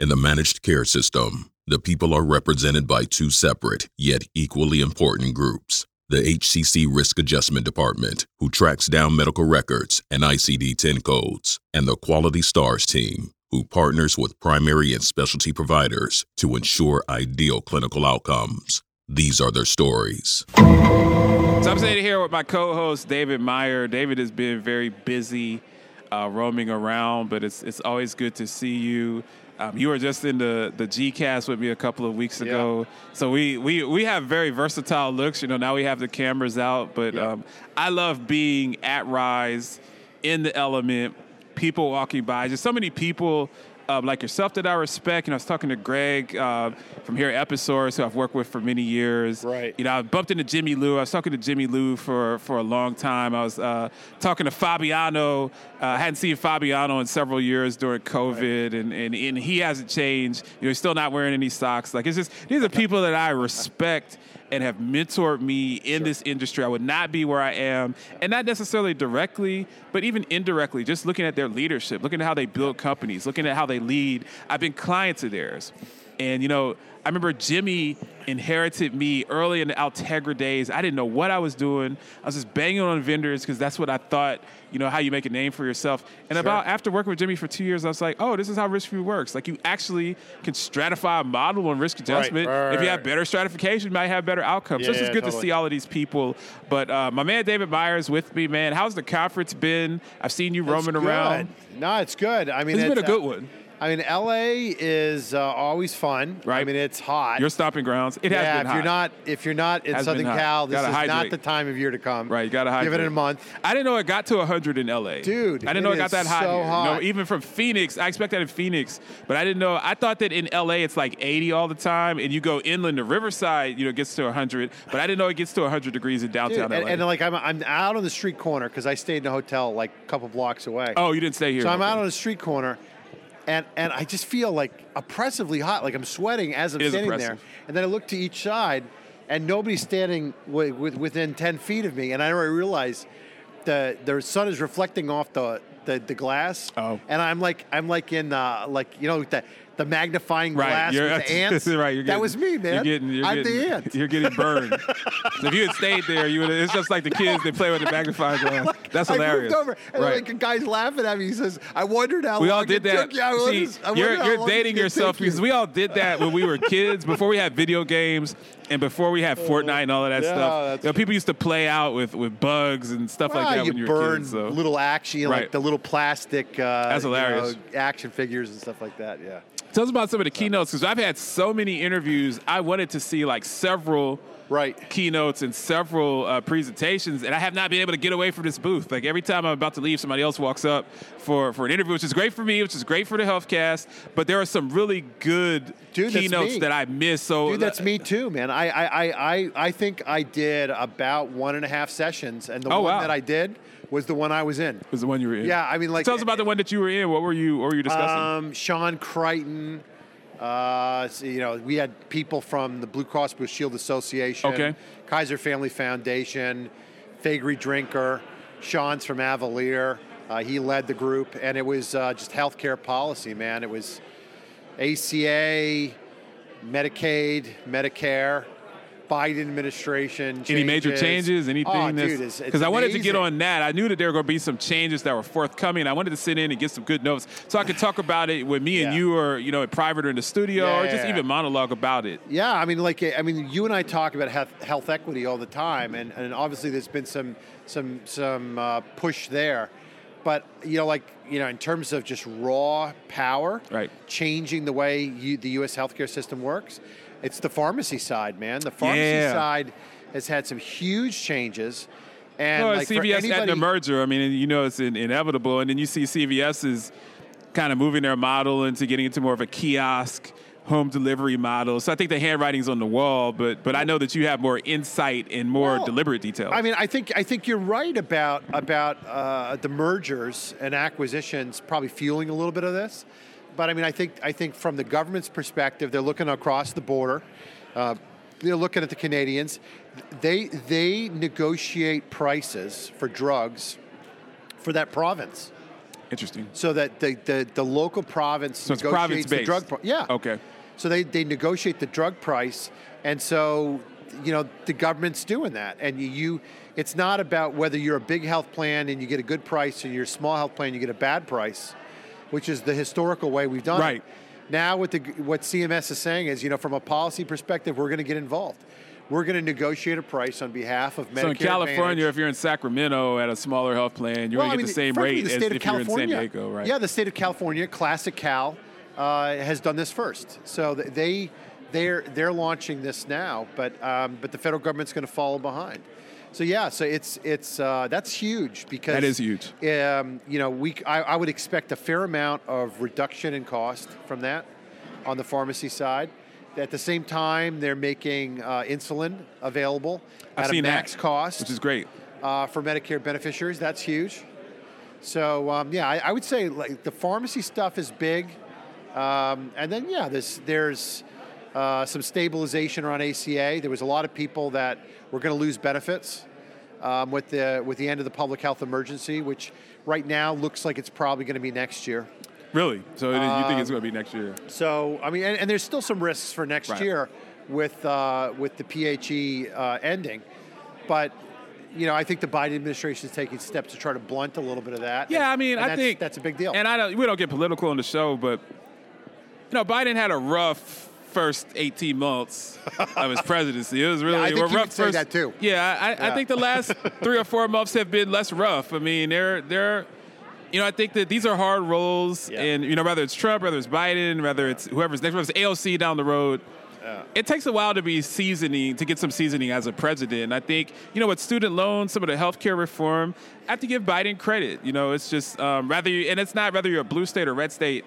In the managed care system, the people are represented by two separate, yet equally important groups the HCC Risk Adjustment Department, who tracks down medical records and ICD 10 codes, and the Quality Stars team, who partners with primary and specialty providers to ensure ideal clinical outcomes. These are their stories. So I'm sitting here with my co-host David Meyer. David has been very busy uh, roaming around, but it's it's always good to see you. Um, you were just in the the G cast with me a couple of weeks ago, yeah. so we, we we have very versatile looks. You know, now we have the cameras out, but yeah. um, I love being at Rise in the element. People walking by, just so many people uh, like yourself that I respect. You know, I was talking to Greg uh, from here at Episource, who I've worked with for many years. Right. You know, I bumped into Jimmy Lou. I was talking to Jimmy Lou for, for a long time. I was uh, talking to Fabiano. Uh, I hadn't seen Fabiano in several years during COVID, right. and, and, and he hasn't changed. You know, he's still not wearing any socks. Like, it's just, these are people that I respect and have mentored me in sure. this industry, I would not be where I am. And not necessarily directly, but even indirectly, just looking at their leadership, looking at how they build companies, looking at how they lead. I've been clients of theirs. And, you know, I remember Jimmy inherited me early in the Altegra days. I didn't know what I was doing. I was just banging on vendors because that's what I thought, you know, how you make a name for yourself. And sure. about after working with Jimmy for two years, I was like, oh, this is how risk review works. Like you actually can stratify a model on risk adjustment. Right, right, if you have better stratification, you might have better outcomes. Yeah, so it's just good totally. to see all of these people. But uh, my man David Meyer's with me, man. How's the conference been? I've seen you roaming good. around. No, it's good. I mean, it's, it's been a good one. I mean, LA is uh, always fun. Right. I mean, it's hot. Your stopping grounds. It has yeah, been if you're not if you're not in has Southern Cal, this is hydrate. not the time of year to come. Right. You gotta hydrate. Give it a month. I didn't know it got to 100 in LA. Dude, I didn't know it got that hot. So here. hot. No, even from Phoenix, I expect that in Phoenix, but I didn't know. I thought that in LA it's like 80 all the time, and you go inland to Riverside, you know, it gets to 100. But I didn't know it gets to 100 degrees in downtown and, LA. And, like I'm, I'm out on the street corner because I stayed in a hotel like a couple blocks away. Oh, you didn't stay here. So I'm okay. out on the street corner and and I just feel like oppressively hot, like I'm sweating as I'm standing oppressive. there. And then I look to each side, and nobody's standing w- w- within ten feet of me, and I realize the the sun is reflecting off the the, the glass. Oh. And I'm like I'm like in uh, like you know the the magnifying right. glass you're, with the ants. right. You're getting, that was me, man. You're getting, you're I'm getting, the ant. You're getting burned. if you had stayed there, you would. It's just like the kids that play with the magnifying glass. like, That's I hilarious. moved over, and right. like a guy's laughing at me. He says, "I wondered how we long all did that. took you. See, you're, you're dating yourself took you." because we all did that when we were kids. Before we had video games and before we had Fortnite and all of that Yeah, stuff. You know, people used to play out with, with bugs and stuff Well, like that you when you were kids. So. little action, like Right. the little plastic. Uh, That's you know, hilarious. action figures and stuff like that. Yeah. Tell us about some of the keynotes because I've had so many interviews. I wanted to see like several Right. keynotes and several uh, presentations, and I have not been able to get away from this booth. Like every time I'm about to leave, somebody else walks up for, for an interview, which is great for me, which is great for the HealthCast. But there are some really good Dude, keynotes that I missed. So Dude, that's me too, man. I, I, I, I, I think I did about one and a half sessions, and the Oh, one wow. that I did was the one I was in. was the one you were in. Yeah, I mean, like, tell us about the one that you were in. What were you? What were you discussing? Um, Sean Creighton. Uh, so, you know, we had people from the Blue Cross Blue Shield Association, Okay. Kaiser Family Foundation, Faegre Drinker, Sean's from Avalere. Uh, he led the group, and it was uh, just healthcare policy, man. It was ACA, Medicaid, Medicare, Biden administration. Any major changes? Anything? Oh, it's Because I wanted to get on that. I knew that there were going to be some changes that were forthcoming. I wanted to sit in and get some good notes so I could talk about it with me and you, or you know, in private or in the studio, or just Yeah. even monologue about it. Yeah, I mean, like, I mean, you and I talk about health, health equity all the time, and, and obviously there's been some some some uh, push there, but you know, like, you know, in terms of just raw power, Right. changing the way you, the U.S. healthcare system works, it's the pharmacy side, man. The pharmacy Yeah. side has had some huge changes, and Well, like CVS had anybody, the merger. I mean, you know, it's in, inevitable. And then you see CVS is kind of moving their model into getting into more of a kiosk home delivery model. So I think the handwriting's on the wall, but but I know that you have more insight and more Well, deliberate details. I mean, I think I think you're right about about uh, the mergers and acquisitions probably fueling a little bit of this. But I mean, I think I think from the government's perspective, they're looking across the border. Uh, they're looking at the Canadians. They they negotiate prices for drugs for that province. Interesting. so that the, the, the local province So negotiates the drug price. Yeah. Okay. So they, they negotiate the drug price, and so you know the government's doing that, and you, you it's not about whether you're a big health plan and you get a good price, or you're a small health plan and you get a bad price, which is the historical way we've done Right. it. Right. Now, what the what CMS is saying is, you know, from a policy perspective, we're going to get involved. We're going to negotiate a price on behalf of Medicare. So in California, Advantage. if you're in Sacramento at a smaller health plan, you're Well, going I to mean, get the same rate the as if of you're in San California- Diego, right? Yeah, the state of California, Classic Cal, uh, has done this first. So they they're they're launching this now, but um, but the federal government's going to follow behind. So yeah, so it's it's uh, that's huge because That is huge. Um, you know, we I, I would expect a fair amount of reduction in cost from that on the pharmacy side. At the same time, they're making uh, insulin available I've at a that, max cost which is great. uh, for Medicare beneficiaries. That's huge. So um, yeah, I, I would say like the pharmacy stuff is big, um, and then yeah, there's there's uh, some stabilization around ACA. There was a lot of people that were going to lose benefits um, with the with the end of the public health emergency, which right now looks like it's probably going to be next year. Really? So you think Um, it's going to be next year? So I mean, and, and there's still some risks for next Right. year with uh, with the PHE uh, ending, but you know I think the Biden administration is taking steps to try to blunt a little bit of that. Yeah, And- I mean, I think that's a big deal. And I don't, we don't get political on the show, but you know, Biden had a rough first 18 months of his presidency. It was really I think a you rough could say first- that too. Yeah, I, I think the last three or four months have been less rough. I mean, they're they're. You know, I think that these are hard roles, Yeah. and you know, whether it's Trump, whether it's Biden, whether it's whoever's next, whether it's AOC down the road, it takes a while to be seasoning to get some seasoning as a president. I think you know with student loans, some of the healthcare reform, I have to give Biden credit. You know, it's just um, rather you, and it's not whether you're a blue state or red state.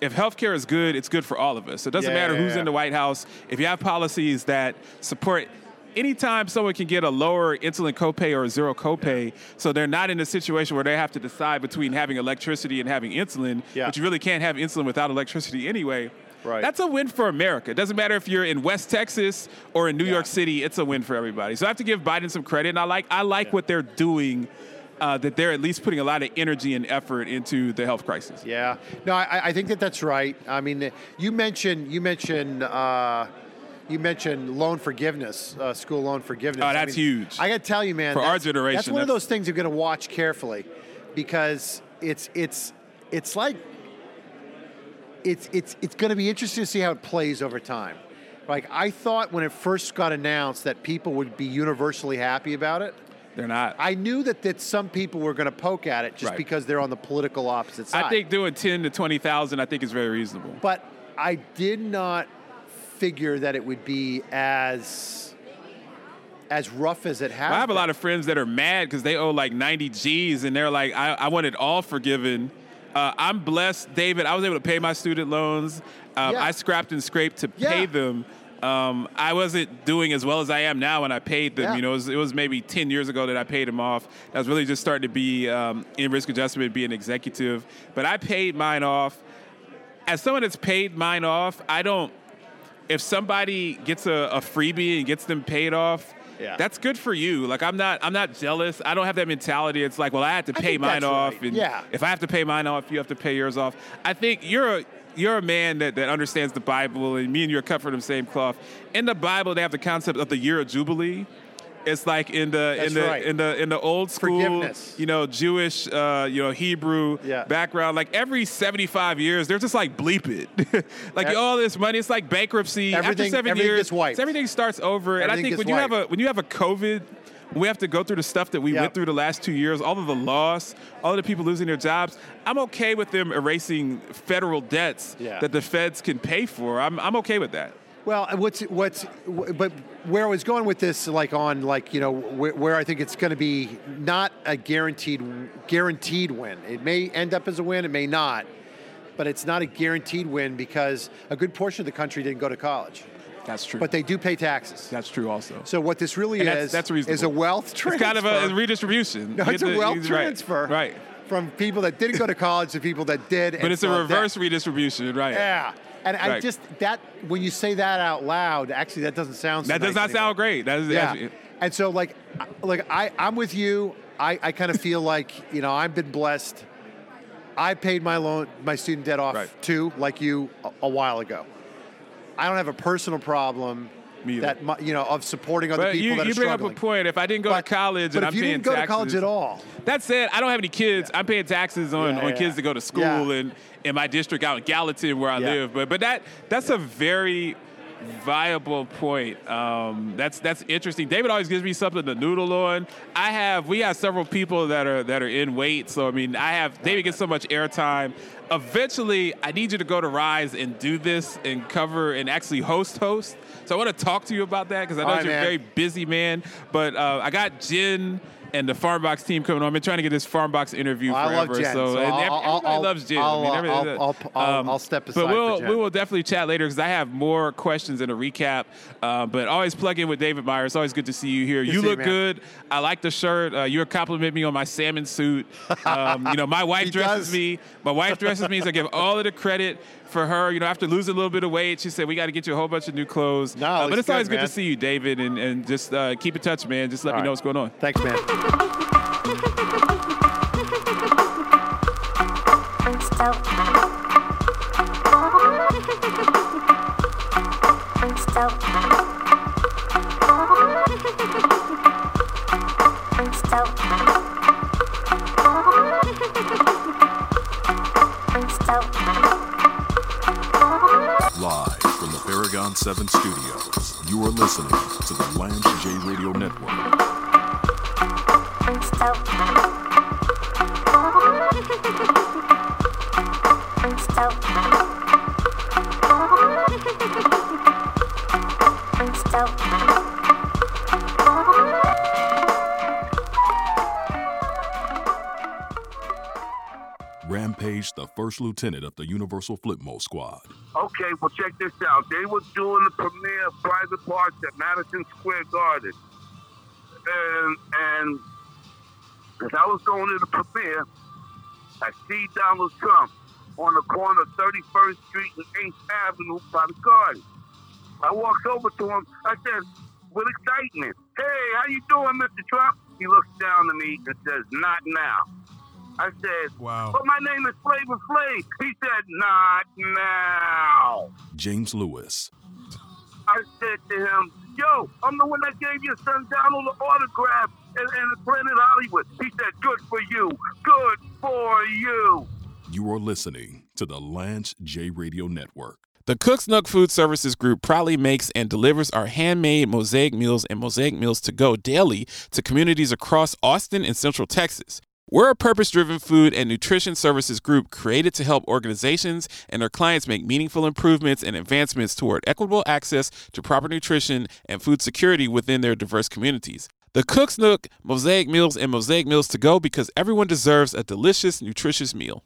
If healthcare is good, it's good for all of us. It doesn't Yeah, matter yeah, who's yeah. in the White House. If you have policies that support. Anytime someone can get a lower insulin copay or a zero copay, so they're not in a situation where they have to decide between having electricity and having insulin, Yeah. but you really can't have insulin without electricity anyway. Right. That's a win for America. It doesn't matter if you're in West Texas or in New Yeah. York City. It's a win for everybody. So I have to give Biden some credit, and I like I like what they're doing. Uh, that they're at least putting a lot of energy and effort into the health crisis. yeah, no, I, I think that that's right. I mean, you mentioned you mentioned. Uh, you mentioned loan forgiveness, uh, school loan forgiveness. Oh, I that's mean, huge. I got to tell you, man. For our that's- generation, that's one of those things you're going to watch carefully, because it's it's it's like it's it's it's going to be interesting to see how it plays over time. Like I thought when it first got announced that people would be universally happy about it. They're not. I knew that, that some people were going to poke at it just Right. because they're on the political opposite side. I think doing ten to twenty thousand, I think is very reasonable. but I did not figure that it would be as as rough as it has. I have a lot of friends that are mad because they owe like 90 G's and they're like, I, I want it all forgiven. Uh, I'm blessed, David. I was able to pay my student loans. Um, Yeah. I scrapped and scraped to Yeah. pay them. Um, I wasn't doing as well as I am now when I paid them. Yeah. You know, it was, it was maybe 10 years ago that I paid them off. I was really just starting to be um, in risk adjustment, be an executive. But I paid mine off. As someone that's paid mine off, I don't if somebody gets a, a freebie and gets them paid off, Yeah. that's good for you. Like I'm not I'm not jealous. I don't have that mentality. It's like, well, I had to pay mine off, right. and Yeah. if I have to pay mine off, you have to pay yours off. I think you're a you're a man that, that understands the Bible, and me and you are cut from the same cloth. In the Bible, they have the concept of the year of jubilee. It's like in the That's in the right. in the in the old school, you know, Jewish, uh, you know, Hebrew Yeah. background. Like every seventy five years, they're just like bleep it. like Ev- all this money, it's like bankruptcy. After seven everything years, gets wiped. everything starts over. and I think when you have a when you have a COVID, we have to go through the stuff that we Yep. went through the last two years, all of the loss, all of the people losing their jobs. I'm okay with them erasing federal debts Yeah. that the feds can pay for. I'm I'm okay with that. Well, uh, what's what's but where I was going with this, like on like you know where, where I think it's going to be not a guaranteed guaranteed win. It may end up as a win, it may not, but it's not a guaranteed win because a good portion of the country didn't go to college, That's true. but they do pay taxes. that's true also. So what this really And is that's is a wealth it's transfer. kind of a, redistribution. no, it's a the- wealth right, transfer Right. from people that didn't go to college to people that did. But it's a reverse redistribution, right? Yeah, and I just that when you say that out loud, actually that doesn't sound. So That does not anymore. sound great. That is Yeah. actually- And so like like I, I'm with you. I, I kind of feel like, you know, I've been blessed. I paid my loan, my student debt off Right. too, like you a, a while ago. I don't have a personal problem either. that you know of supporting other But people you, that you are bring struggling. up a point. If I didn't go But- to college but and if I'm you paying didn't go to college at all, That said, I don't have any kids. I'm paying taxes on, Yeah, on yeah. kids to go to school Yeah. and in my district out in Gallatin where I Yeah. live. But but that that's a very viable point. Um, that's that's interesting. David always gives me something to noodle on. I have we have several people that are that are in weight. So I mean I have David gets so much airtime. Eventually, I need you to go to Rise and do this and cover and actually host host. So I want to talk to you about that because I know right, you're a very busy man. But uh, I got Jen and the Farmbox team coming on. I've been trying to get this Farmbox interview I love forever. Jen, so, so and I'll- ev- I'll- everybody I'll- loves Jen. I'll, I mean, I'll- I'll- I'll- I'll step aside But for we'll we will definitely chat later because I have more questions and a recap. Uh, but always plug in with David Meyer. It's always good to see you here. Good you see you, look good. I like the shirt. Uh, you compliment me on my salmon suit. Um, you know, my wife dresses does. me. My wife dresses me, so I give all of the credit for her. You know, after losing a little bit of weight, she said we got to get you a whole bunch of new clothes. No, Uh, but it's always good, good to see you, David, and, and just uh, keep in touch, man. Just let All me know what's going on. Thanks, man. Live from the Paragon 7 studios, you are listening to the Lance J Radio Network. Rampage, the first lieutenant of the Universal Flipmode Squad. Okay, well, check this out. They were doing the premiere of Private Parts at Madison Square Garden. And, and as I was going to the premiere, I see Donald Trump on the corner of 31st Street and 8th Avenue by the garden. I walked over to him. I said, with excitement, hey, how you doing, Mr. Trump? He looks down at me and says, not now. I said, Wow. but my name is Flavor Flav. He said, not now. James Lewis, I said to him, yo, I'm the one that gave your son Donald the autograph in, in Planet Hollywood. He said, good for you. Good for you. you are listening to the Lance J Radio Network. The Cook's Nook Food Services Group proudly makes and delivers our handmade mosaic meals and mosaic meals to go daily to communities across Austin and Central Texas. We're a purpose driven food and nutrition services group created to help organizations and their clients make meaningful improvements and advancements toward equitable access to proper nutrition and food security within their diverse communities. The Cook's Nook, Mosaic Meals, and Mosaic Meals to Go because everyone deserves a delicious, nutritious meal.